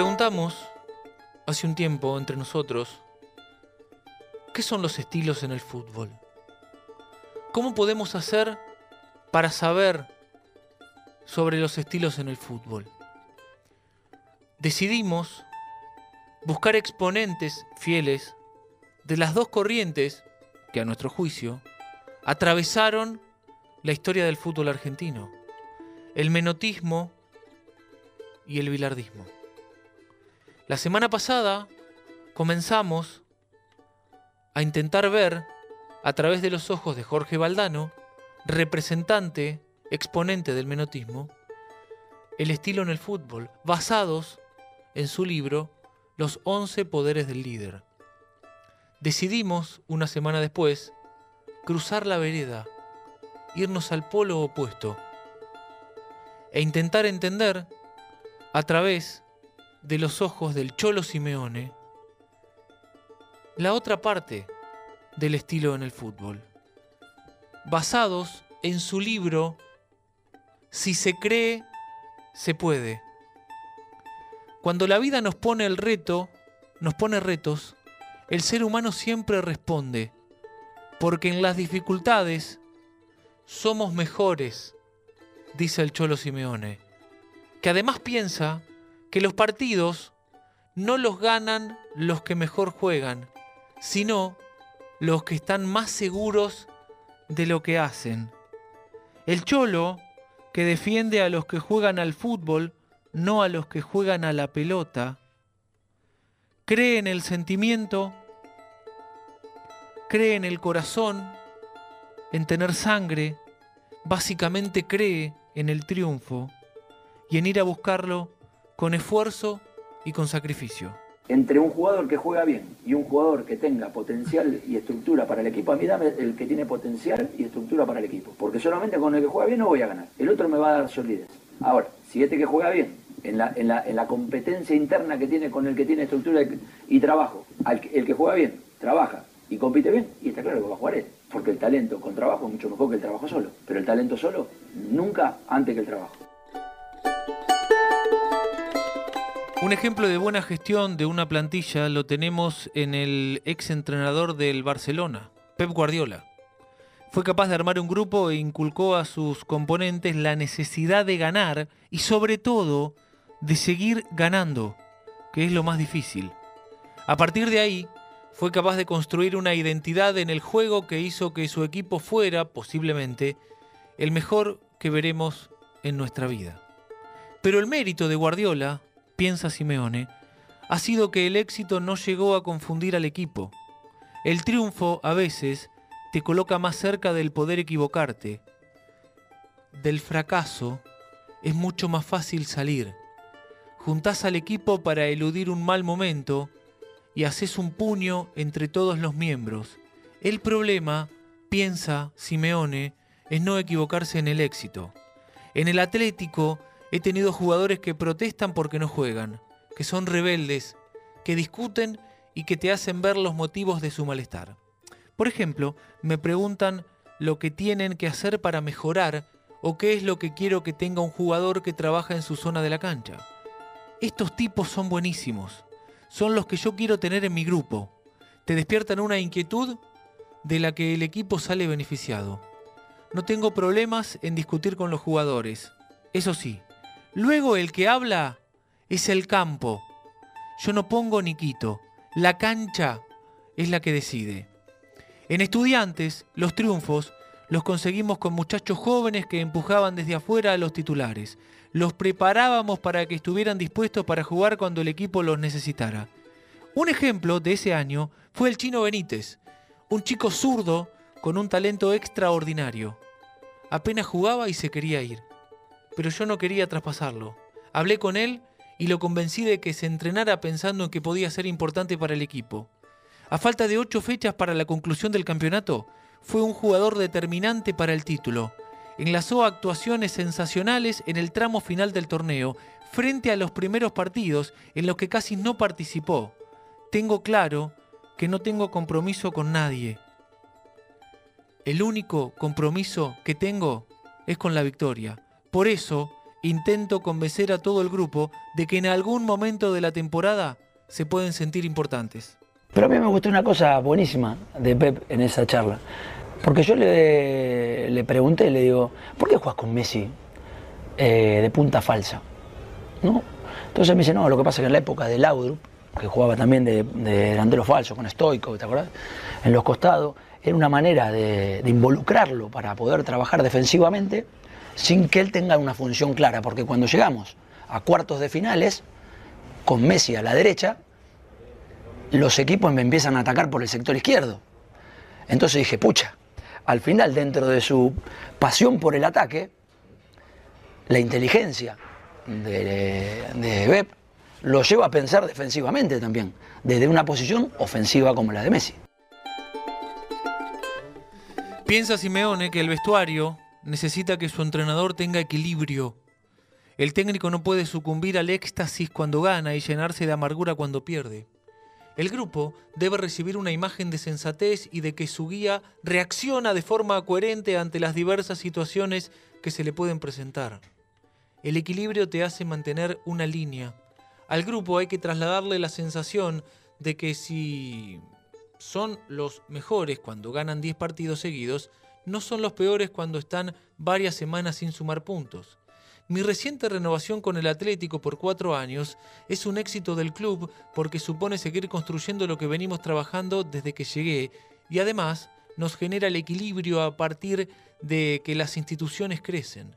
preguntamos hace un tiempo entre nosotros, ¿qué son los estilos en el fútbol? ¿Cómo podemos hacer para saber sobre los estilos en el fútbol? Decidimos buscar exponentes fieles de las dos corrientes que a nuestro juicio atravesaron la historia del fútbol argentino, el menotismo y el bilardismo. La semana pasada comenzamos a intentar ver a través de los ojos de Jorge Valdano, representante, exponente del menotismo, el estilo en el fútbol, basados en su libro Los 11 poderes del líder. Decidimos, una semana después, cruzar la vereda, irnos al polo opuesto e intentar entender, a través de los ojos del Cholo Simeone, la otra parte del estilo en el fútbol, basados en su libro Si se cree, se puede. Cuando la vida nos pone el reto, nos pone retos, el ser humano siempre responde, porque en las dificultades somos mejores, dice el Cholo Simeone, que además piensa que los partidos no los ganan los que mejor juegan, sino los que están más seguros de lo que hacen. El Cholo, que defiende a los que juegan al fútbol, no a los que juegan a la pelota, cree en el sentimiento, cree en el corazón, en tener sangre, básicamente cree en el triunfo y en ir a buscarlo con esfuerzo y con sacrificio. Entre un jugador que juega bien y un jugador que tenga potencial y estructura para el equipo, a mí dame el que tiene potencial y estructura para el equipo. Porque solamente con el que juega bien no voy a ganar. El otro me va a dar solidez. Ahora, si este que juega bien, en la, en la, competencia interna que tiene con el que tiene estructura y trabajo, el que juega bien, trabaja y compite bien, y está claro que va a jugar él. Porque el talento con trabajo es mucho mejor que el trabajo solo. Pero el talento solo, nunca antes que el trabajo. Un ejemplo de buena gestión de una plantilla lo tenemos en el ex entrenador del Barcelona, Pep Guardiola. Fue capaz de armar un grupo e inculcó a sus componentes la necesidad de ganar y sobre todo de seguir ganando, que es lo más difícil. A partir de ahí, fue capaz de construir una identidad en el juego que hizo que su equipo fuera, posiblemente, el mejor que veremos en nuestra vida. Pero el mérito de Guardiola piensa Simeone, ha sido que el éxito no llegó a confundir al equipo. El triunfo a veces te coloca más cerca del poder equivocarte. Del fracaso es mucho más fácil salir. Juntás al equipo para eludir un mal momento y haces un puño entre todos los miembros. El problema, piensa Simeone, es no equivocarse en el éxito. En el Atlético He tenido jugadores que protestan porque no juegan, que son rebeldes, que discuten y que te hacen ver los motivos de su malestar. Por ejemplo, me preguntan lo que tienen que hacer para mejorar o qué es lo que quiero que tenga un jugador que trabaja en su zona de la cancha. Estos tipos son buenísimos. Son los que yo quiero tener en mi grupo. Te despiertan una inquietud de la que el equipo sale beneficiado. No tengo problemas en discutir con los jugadores. Eso sí, Luego el que habla es el campo. Yo no pongo ni quito. La cancha es la que decide. En estudiantes, los triunfos los conseguimos con muchachos jóvenes que empujaban desde afuera a los titulares. Los preparábamos para que estuvieran dispuestos para jugar cuando el equipo los necesitara. Un ejemplo de ese año fue el chino Benítez, un chico zurdo con un talento extraordinario. Apenas jugaba y se quería ir pero yo no quería traspasarlo. Hablé con él y lo convencí de que se entrenara pensando en que podía ser importante para el equipo. A falta de ocho fechas para la conclusión del campeonato, fue un jugador determinante para el título. Enlazó actuaciones sensacionales en el tramo final del torneo, frente a los primeros partidos en los que casi no participó. Tengo claro que no tengo compromiso con nadie. El único compromiso que tengo es con la victoria. Por eso intento convencer a todo el grupo de que en algún momento de la temporada se pueden sentir importantes. Pero a mí me gustó una cosa buenísima de Pep en esa charla. Porque yo le, le pregunté, le digo, ¿por qué juegas con Messi eh, de punta falsa? ¿No? Entonces me dice, no, lo que pasa es que en la época de Laudrup, que jugaba también de, delantero falso con Stoico, ¿te acuerdas? En los costados, era una manera de involucrarlo para poder trabajar defensivamente sin que él tenga una función clara, porque cuando llegamos a cuartos de finales, con Messi a la derecha, los equipos me empiezan a atacar por el sector izquierdo. Entonces dije, pucha, al final dentro de su pasión por el ataque, la inteligencia de, de lo lleva a pensar defensivamente también, desde una posición ofensiva como la de Messi. Piensa Simeone que el vestuario necesita que su entrenador tenga equilibrio. El técnico no puede sucumbir al éxtasis cuando gana y llenarse de amargura cuando pierde. El grupo debe recibir una imagen de sensatez y de que su guía reacciona de forma coherente ante las diversas situaciones que se le pueden presentar. El equilibrio te hace mantener una línea. Al grupo hay que trasladarle la sensación de que si son los mejores cuando ganan 10 partidos seguidos, no son los peores cuando están varias semanas sin sumar puntos. Mi reciente renovación con el Atlético por cuatro años es un éxito del club porque supone seguir construyendo lo que venimos trabajando desde que llegué y además nos genera el equilibrio a partir de que las instituciones crecen.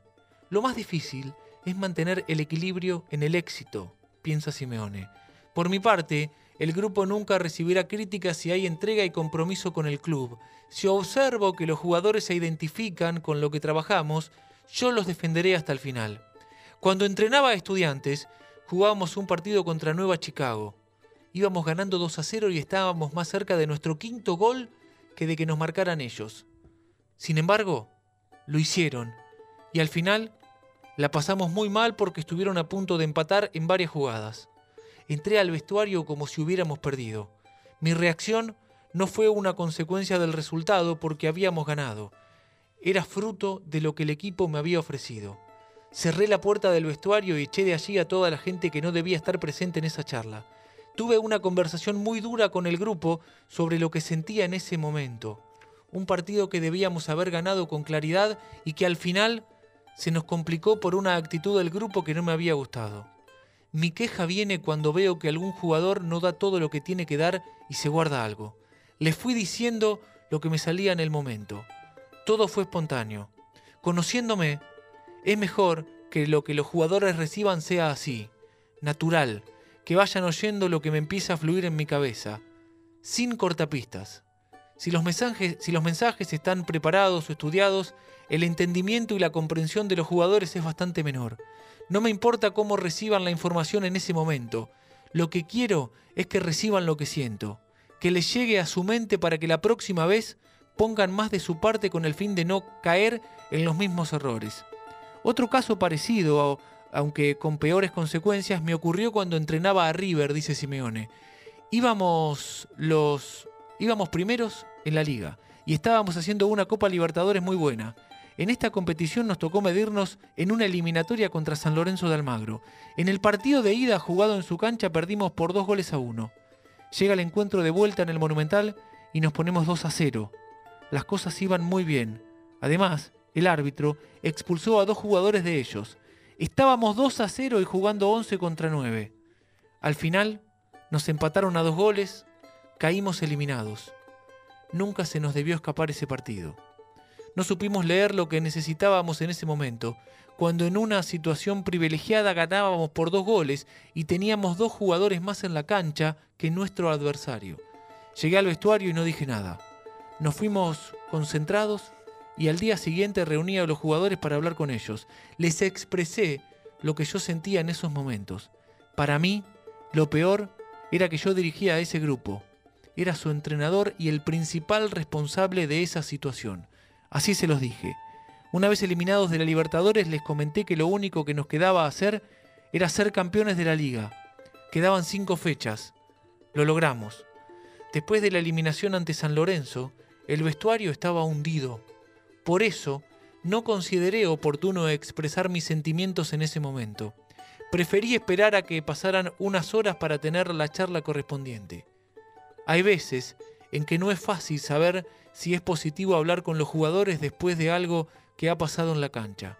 Lo más difícil es mantener el equilibrio en el éxito, piensa Simeone. Por mi parte, el grupo nunca recibirá críticas si hay entrega y compromiso con el club. Si observo que los jugadores se identifican con lo que trabajamos, yo los defenderé hasta el final. Cuando entrenaba a estudiantes, jugábamos un partido contra Nueva Chicago. Íbamos ganando 2 a 0 y estábamos más cerca de nuestro quinto gol que de que nos marcaran ellos. Sin embargo, lo hicieron. Y al final, la pasamos muy mal porque estuvieron a punto de empatar en varias jugadas. Entré al vestuario como si hubiéramos perdido. Mi reacción no fue una consecuencia del resultado porque habíamos ganado era fruto de lo que el equipo me había ofrecido. Cerré la puerta del vestuario y eché de allí a toda la gente que no debía estar presente en esa charla. Tuve una conversación muy dura con el grupo sobre lo que sentía en ese momento. Un partido que debíamos haber ganado con claridad y que al final se nos complicó por una actitud del grupo que no me había gustado. Mi queja viene cuando veo que algún jugador no da todo lo que tiene que dar y se guarda algo. Le fui diciendo lo que me salía en el momento todo fue espontáneo. Conociéndome, es mejor que lo que los jugadores reciban sea así, natural, que vayan oyendo lo que me empieza a fluir en mi cabeza, sin cortapistas. Si los, mensajes, si los mensajes están preparados o estudiados, el entendimiento y la comprensión de los jugadores es bastante menor. No me importa cómo reciban la información en ese momento. Lo que quiero es que reciban lo que siento, que les llegue a su mente para que la próxima vez pongan más de su parte con el fin de no caer en los mismos errores. Otro caso parecido, aunque con peores consecuencias, me ocurrió cuando entrenaba a River, dice Simeone. Íbamos los íbamos primeros en la liga y estábamos haciendo una Copa Libertadores muy buena. En esta competición nos tocó medirnos en una eliminatoria contra San Lorenzo de Almagro. En el partido de ida jugado en su cancha perdimos por dos goles a uno. Llega el encuentro de vuelta en el Monumental y nos ponemos 2 a 0 las cosas iban muy bien. Además, el árbitro expulsó a dos jugadores de ellos. Estábamos 2 a 0 y jugando 11 contra 9. Al final, nos empataron a dos goles, caímos eliminados. Nunca se nos debió escapar ese partido. No supimos leer lo que necesitábamos en ese momento, cuando en una situación privilegiada ganábamos por dos goles y teníamos dos jugadores más en la cancha que nuestro adversario. Llegué al vestuario y no dije nada. Nos fuimos concentrados y al día siguiente reuní a los jugadores para hablar con ellos. Les expresé lo que yo sentía en esos momentos. Para mí, lo peor era que yo dirigía a ese grupo. Era su entrenador y el principal responsable de esa situación. Así se los dije. Una vez eliminados de la Libertadores les comenté que lo único que nos quedaba hacer era ser campeones de la liga. Quedaban cinco fechas. Lo logramos. Después de la eliminación ante San Lorenzo, el vestuario estaba hundido. Por eso no consideré oportuno expresar mis sentimientos en ese momento. Preferí esperar a que pasaran unas horas para tener la charla correspondiente. Hay veces en que no es fácil saber si es positivo hablar con los jugadores después de algo que ha pasado en la cancha.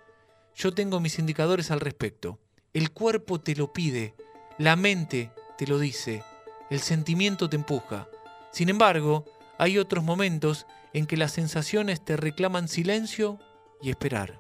Yo tengo mis indicadores al respecto. El cuerpo te lo pide, la mente te lo dice, el sentimiento te empuja. Sin embargo, hay otros momentos en que las sensaciones te reclaman silencio y esperar.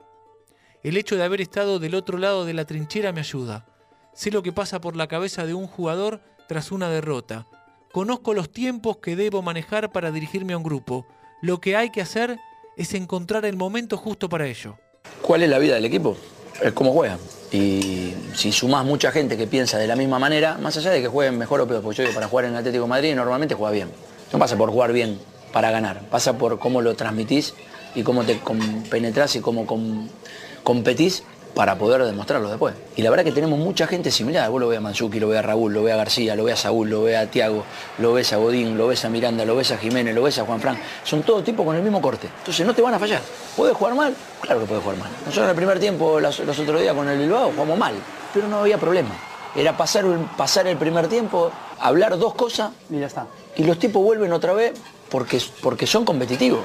El hecho de haber estado del otro lado de la trinchera me ayuda. Sé lo que pasa por la cabeza de un jugador tras una derrota. Conozco los tiempos que debo manejar para dirigirme a un grupo. Lo que hay que hacer es encontrar el momento justo para ello. ¿Cuál es la vida del equipo? Es cómo juegan. Y si sumás mucha gente que piensa de la misma manera, más allá de que jueguen mejor o peor, porque yo digo, para jugar en Atlético de Madrid normalmente juega bien. No pasa por jugar bien para ganar, pasa por cómo lo transmitís y cómo te penetrás y cómo competís para poder demostrarlo después. Y la verdad que tenemos mucha gente similar. Vos lo ves a Manzuki, lo ves a Raúl, lo ves a García, lo ves a Saúl, lo ves a Tiago, lo ves a Godín, lo ves a Miranda, lo ves a Jiménez, lo ves a Juan Fran. Son todo tipo con el mismo corte. Entonces no te van a fallar. ¿Puedes jugar mal? Claro que puedes jugar mal. Nosotros en el primer tiempo, los, otros días con el Bilbao, jugamos mal. Pero no había problema. Era pasar, pasar el primer tiempo, hablar dos cosas y ya está. Y los tipos vuelven otra vez porque, porque son competitivos.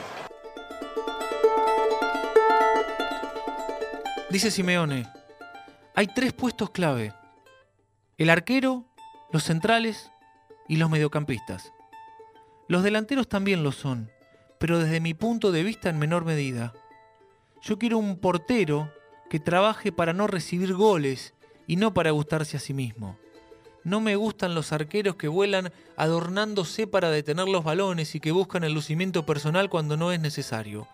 Dice Simeone, hay tres puestos clave. El arquero, los centrales y los mediocampistas. Los delanteros también lo son, pero desde mi punto de vista en menor medida. Yo quiero un portero que trabaje para no recibir goles y no para gustarse a sí mismo. No me gustan los arqueros que vuelan adornándose para detener los balones y que buscan el lucimiento personal cuando no es necesario.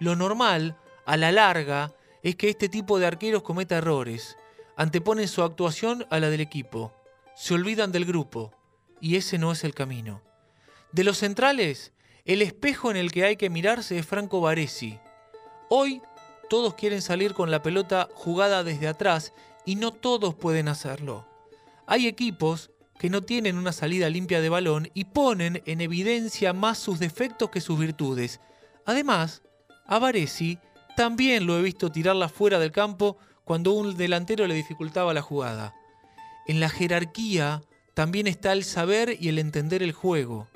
Lo normal, a la larga, es que este tipo de arqueros cometa errores, anteponen su actuación a la del equipo, se olvidan del grupo, y ese no es el camino. De los centrales, el espejo en el que hay que mirarse es Franco Baresi. Hoy todos quieren salir con la pelota jugada desde atrás y no todos pueden hacerlo. Hay equipos que no tienen una salida limpia de balón y ponen en evidencia más sus defectos que sus virtudes. Además, a Baresi también lo he visto tirarla fuera del campo cuando un delantero le dificultaba la jugada. En la jerarquía también está el saber y el entender el juego.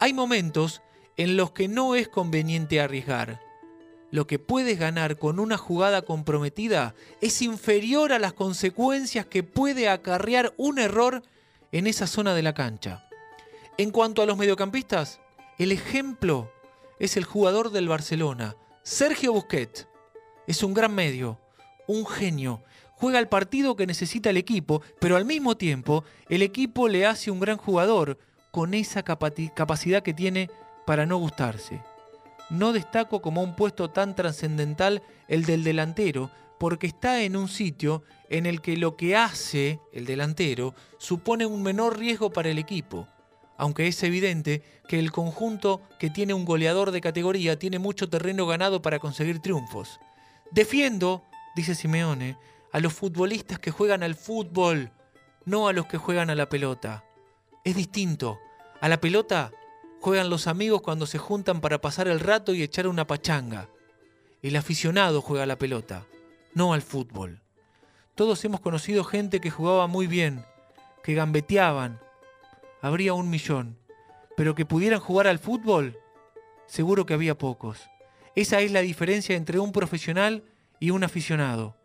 Hay momentos en los que no es conveniente arriesgar. Lo que puedes ganar con una jugada comprometida es inferior a las consecuencias que puede acarrear un error en esa zona de la cancha. En cuanto a los mediocampistas, el ejemplo es el jugador del Barcelona, Sergio Busquets. Es un gran medio, un genio. Juega el partido que necesita el equipo, pero al mismo tiempo el equipo le hace un gran jugador con esa capacidad que tiene para no gustarse. No destaco como un puesto tan trascendental el del delantero, porque está en un sitio en el que lo que hace el delantero supone un menor riesgo para el equipo, aunque es evidente que el conjunto que tiene un goleador de categoría tiene mucho terreno ganado para conseguir triunfos. Defiendo dice Simeone, a los futbolistas que juegan al fútbol, no a los que juegan a la pelota. Es distinto. A la pelota juegan los amigos cuando se juntan para pasar el rato y echar una pachanga. El aficionado juega a la pelota, no al fútbol. Todos hemos conocido gente que jugaba muy bien, que gambeteaban. Habría un millón. Pero que pudieran jugar al fútbol, seguro que había pocos. Esa es la diferencia entre un profesional y un aficionado.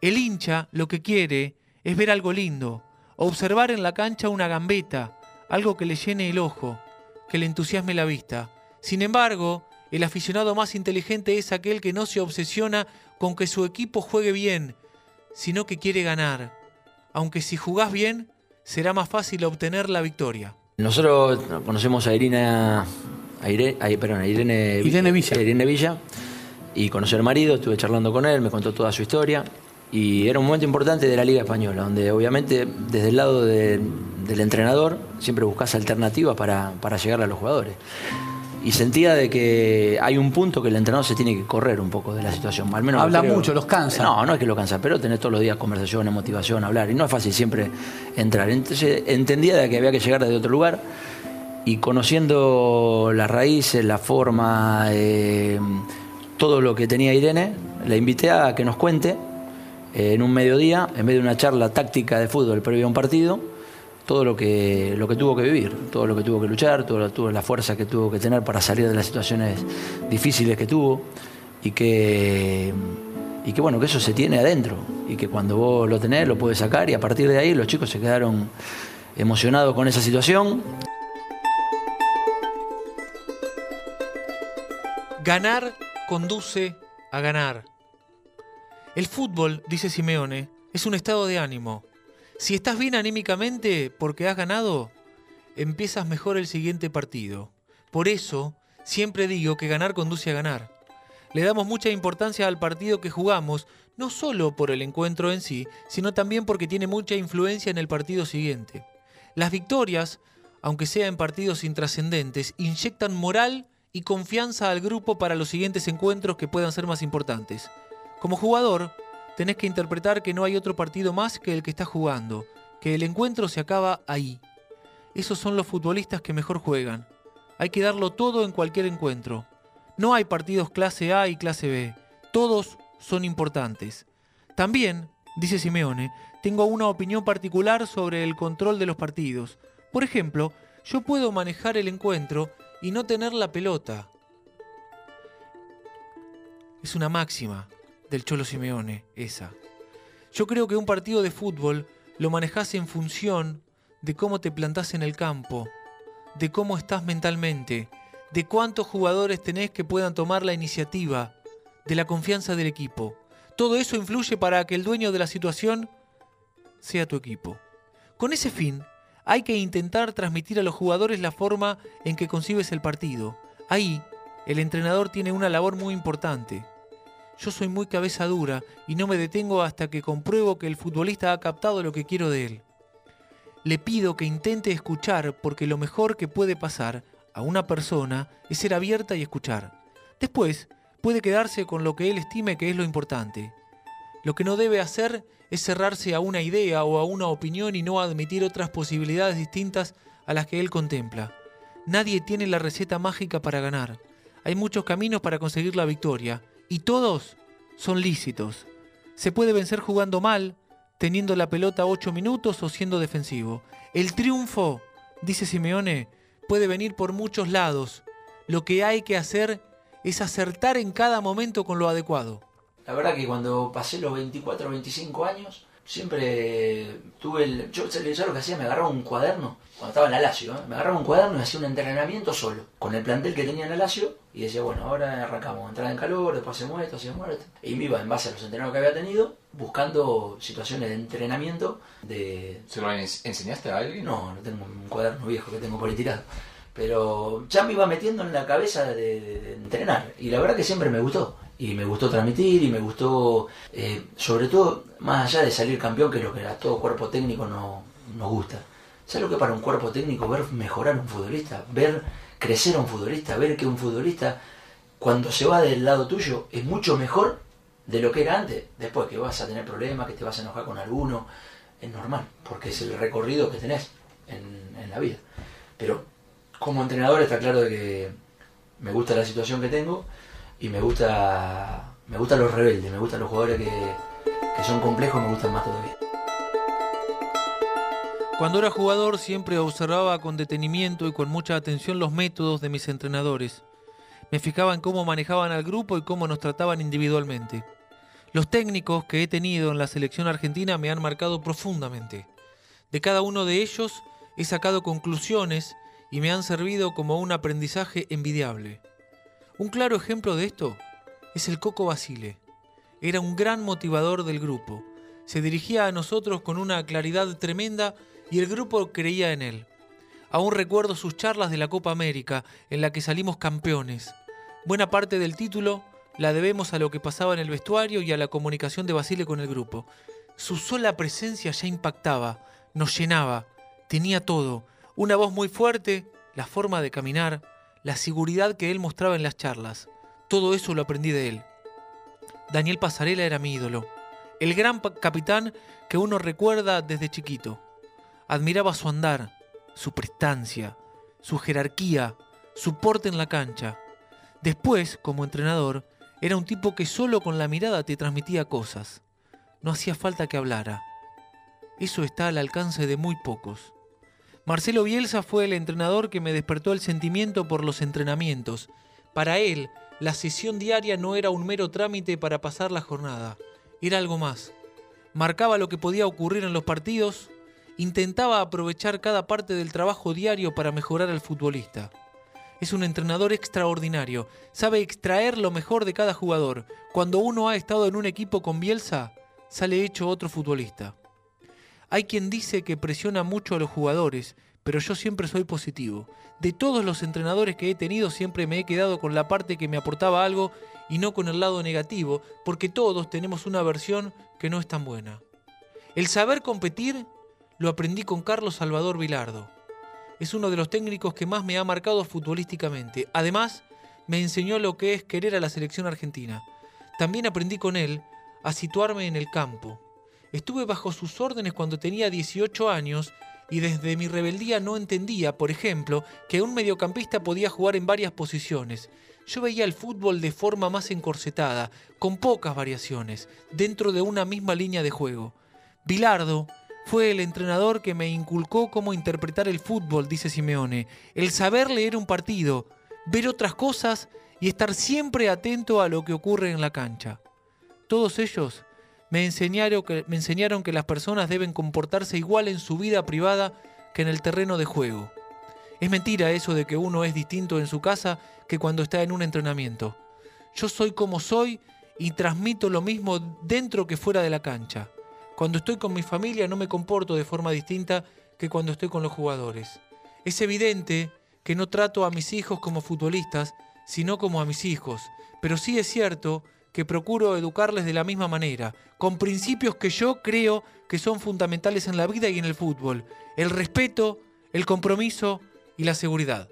El hincha lo que quiere es ver algo lindo, observar en la cancha una gambeta, algo que le llene el ojo, que le entusiasme la vista. Sin embargo, el aficionado más inteligente es aquel que no se obsesiona con que su equipo juegue bien, sino que quiere ganar. Aunque si jugás bien, será más fácil obtener la victoria. Nosotros conocemos a Irina, a Irene, perdón, a Irene, Irene Villa. Irene Villa y conocí al marido, estuve charlando con él, me contó toda su historia y era un momento importante de la Liga Española, donde obviamente desde el lado del entrenador siempre buscas alternativas para, para llegar a los jugadores. Y sentía de que hay un punto que el entrenador se tiene que correr un poco de la situación. Al menos Habla mucho, los cansa. No, no es que lo cansa, pero tener todos los días conversaciones, motivación, hablar. Y no es fácil siempre entrar. Entonces entendía de que había que llegar desde otro lugar y conociendo las raíces, la forma, eh, todo lo que tenía Irene, la invité a que nos cuente eh, en un mediodía, en vez de una charla táctica de fútbol previo a un partido, todo lo que, lo que tuvo que vivir, todo lo que tuvo que luchar, toda la fuerza que tuvo que tener para salir de las situaciones difíciles que tuvo y que, y que bueno, que eso se tiene adentro y que cuando vos lo tenés lo puedes sacar y a partir de ahí los chicos se quedaron emocionados con esa situación. Ganar conduce a ganar. El fútbol, dice Simeone, es un estado de ánimo. Si estás bien anímicamente porque has ganado, empiezas mejor el siguiente partido. Por eso, siempre digo que ganar conduce a ganar. Le damos mucha importancia al partido que jugamos, no solo por el encuentro en sí, sino también porque tiene mucha influencia en el partido siguiente. Las victorias, aunque sea en partidos intrascendentes, inyectan moral y confianza al grupo para los siguientes encuentros que puedan ser más importantes. Como jugador, tenés que interpretar que no hay otro partido más que el que estás jugando, que el encuentro se acaba ahí. Esos son los futbolistas que mejor juegan. Hay que darlo todo en cualquier encuentro. No hay partidos clase A y clase B. Todos son importantes. También, dice Simeone, tengo una opinión particular sobre el control de los partidos. Por ejemplo, yo puedo manejar el encuentro y no tener la pelota. Es una máxima del Cholo Simeone, esa. Yo creo que un partido de fútbol lo manejas en función de cómo te plantás en el campo, de cómo estás mentalmente, de cuántos jugadores tenés que puedan tomar la iniciativa, de la confianza del equipo. Todo eso influye para que el dueño de la situación sea tu equipo. Con ese fin, hay que intentar transmitir a los jugadores la forma en que concibes el partido. Ahí, el entrenador tiene una labor muy importante. Yo soy muy cabeza dura y no me detengo hasta que compruebo que el futbolista ha captado lo que quiero de él. Le pido que intente escuchar porque lo mejor que puede pasar a una persona es ser abierta y escuchar. Después, puede quedarse con lo que él estime que es lo importante. Lo que no debe hacer es cerrarse a una idea o a una opinión y no admitir otras posibilidades distintas a las que él contempla. Nadie tiene la receta mágica para ganar. Hay muchos caminos para conseguir la victoria y todos son lícitos. Se puede vencer jugando mal, teniendo la pelota 8 minutos o siendo defensivo. El triunfo, dice Simeone, puede venir por muchos lados. Lo que hay que hacer es acertar en cada momento con lo adecuado. La verdad que cuando pasé los 24 o 25 años, siempre tuve el... Yo, yo lo que hacía, me agarraba un cuaderno, cuando estaba en la ¿eh? me agarraba un cuaderno y hacía un entrenamiento solo, con el plantel que tenía en la Lazio, y decía, bueno, ahora arrancamos, entrar en calor, después hacemos esto, hacemos esto. Y me iba en base a los entrenamientos que había tenido, buscando situaciones de entrenamiento de... ¿Se lo enseñaste a alguien? No, no tengo un cuaderno viejo que tengo por ahí tirado. Pero ya me iba metiendo en la cabeza de entrenar, y la verdad que siempre me gustó y me gustó transmitir y me gustó, eh, sobre todo, más allá de salir campeón, que es lo que a todo cuerpo técnico no, nos gusta. ¿Sabes lo que para un cuerpo técnico ver mejorar a un futbolista? Ver crecer a un futbolista, ver que un futbolista cuando se va del lado tuyo es mucho mejor de lo que era antes. Después que vas a tener problemas, que te vas a enojar con alguno, es normal, porque es el recorrido que tenés en, la vida. Pero como entrenador está claro de que me gusta la situación que tengo y me gusta me gustan los rebeldes, me gustan los jugadores que, que son complejos, me gustan más todavía. Cuando era jugador siempre observaba con detenimiento y con mucha atención los métodos de mis entrenadores. Me fijaba en cómo manejaban al grupo y cómo nos trataban individualmente. Los técnicos que he tenido en la selección argentina me han marcado profundamente. De cada uno de ellos he sacado conclusiones y me han servido como un aprendizaje envidiable. Un claro ejemplo de esto es el Coco Basile. Era un gran motivador del grupo. Se dirigía a nosotros con una claridad tremenda y el grupo creía en él. Aún recuerdo sus charlas de la Copa América, en la que salimos campeones. Buena parte del título la debemos a lo que pasaba en el vestuario y a la comunicación de Basile con el grupo. Su sola presencia ya impactaba, nos llenaba, tenía todo, una voz muy fuerte, la forma de caminar, la seguridad que él mostraba en las charlas. Todo eso lo aprendí de él. Daniel Pasarela era mi ídolo, el gran capitán que uno recuerda desde chiquito. Admiraba su andar, su prestancia, su jerarquía, su porte en la cancha. Después, como entrenador, Era un tipo que solo con la mirada te transmitía cosas. No hacía falta que hablara. Eso está al alcance de muy pocos. Marcelo Bielsa fue el entrenador que me despertó el sentimiento por los entrenamientos. Para él, la sesión diaria no era un mero trámite para pasar la jornada, era algo más. Marcaba lo que podía ocurrir en los partidos, intentaba aprovechar cada parte del trabajo diario para mejorar al futbolista. Es un entrenador extraordinario, sabe extraer lo mejor de cada jugador. Cuando uno ha estado en un equipo con Bielsa, sale hecho otro futbolista. Hay quien dice que presiona mucho a los jugadores, pero yo siempre soy positivo. De todos los entrenadores que he tenido siempre me he quedado con la parte que me aportaba algo y no con el lado negativo, porque todos tenemos una versión que no es tan buena. El saber competir lo aprendí con Carlos Salvador Vilardo. Es uno de los técnicos que más me ha marcado futbolísticamente. Además, me enseñó lo que es querer a la selección argentina. También aprendí con él a situarme en el campo, Estuve bajo sus órdenes cuando tenía 18 años y desde mi rebeldía no entendía, por ejemplo, que un mediocampista podía jugar en varias posiciones. Yo veía el fútbol de forma más encorsetada, con pocas variaciones, dentro de una misma línea de juego. Bilardo fue el entrenador que me inculcó cómo interpretar el fútbol, dice Simeone, el saber leer un partido, ver otras cosas y estar siempre atento a lo que ocurre en la cancha. Todos ellos me enseñaron, que, me enseñaron que las personas deben comportarse igual en su vida privada que en el terreno de juego. Es mentira eso de que uno es distinto en su casa que cuando está en un entrenamiento. Yo soy como soy y transmito lo mismo dentro que fuera de la cancha. Cuando estoy con mi familia no me comporto de forma distinta que cuando estoy con los jugadores. Es evidente que no trato a mis hijos como futbolistas, sino como a mis hijos, pero sí es cierto que procuro educarles de la misma manera, con principios que yo creo que son fundamentales en la vida y en el fútbol, el respeto, el compromiso y la seguridad.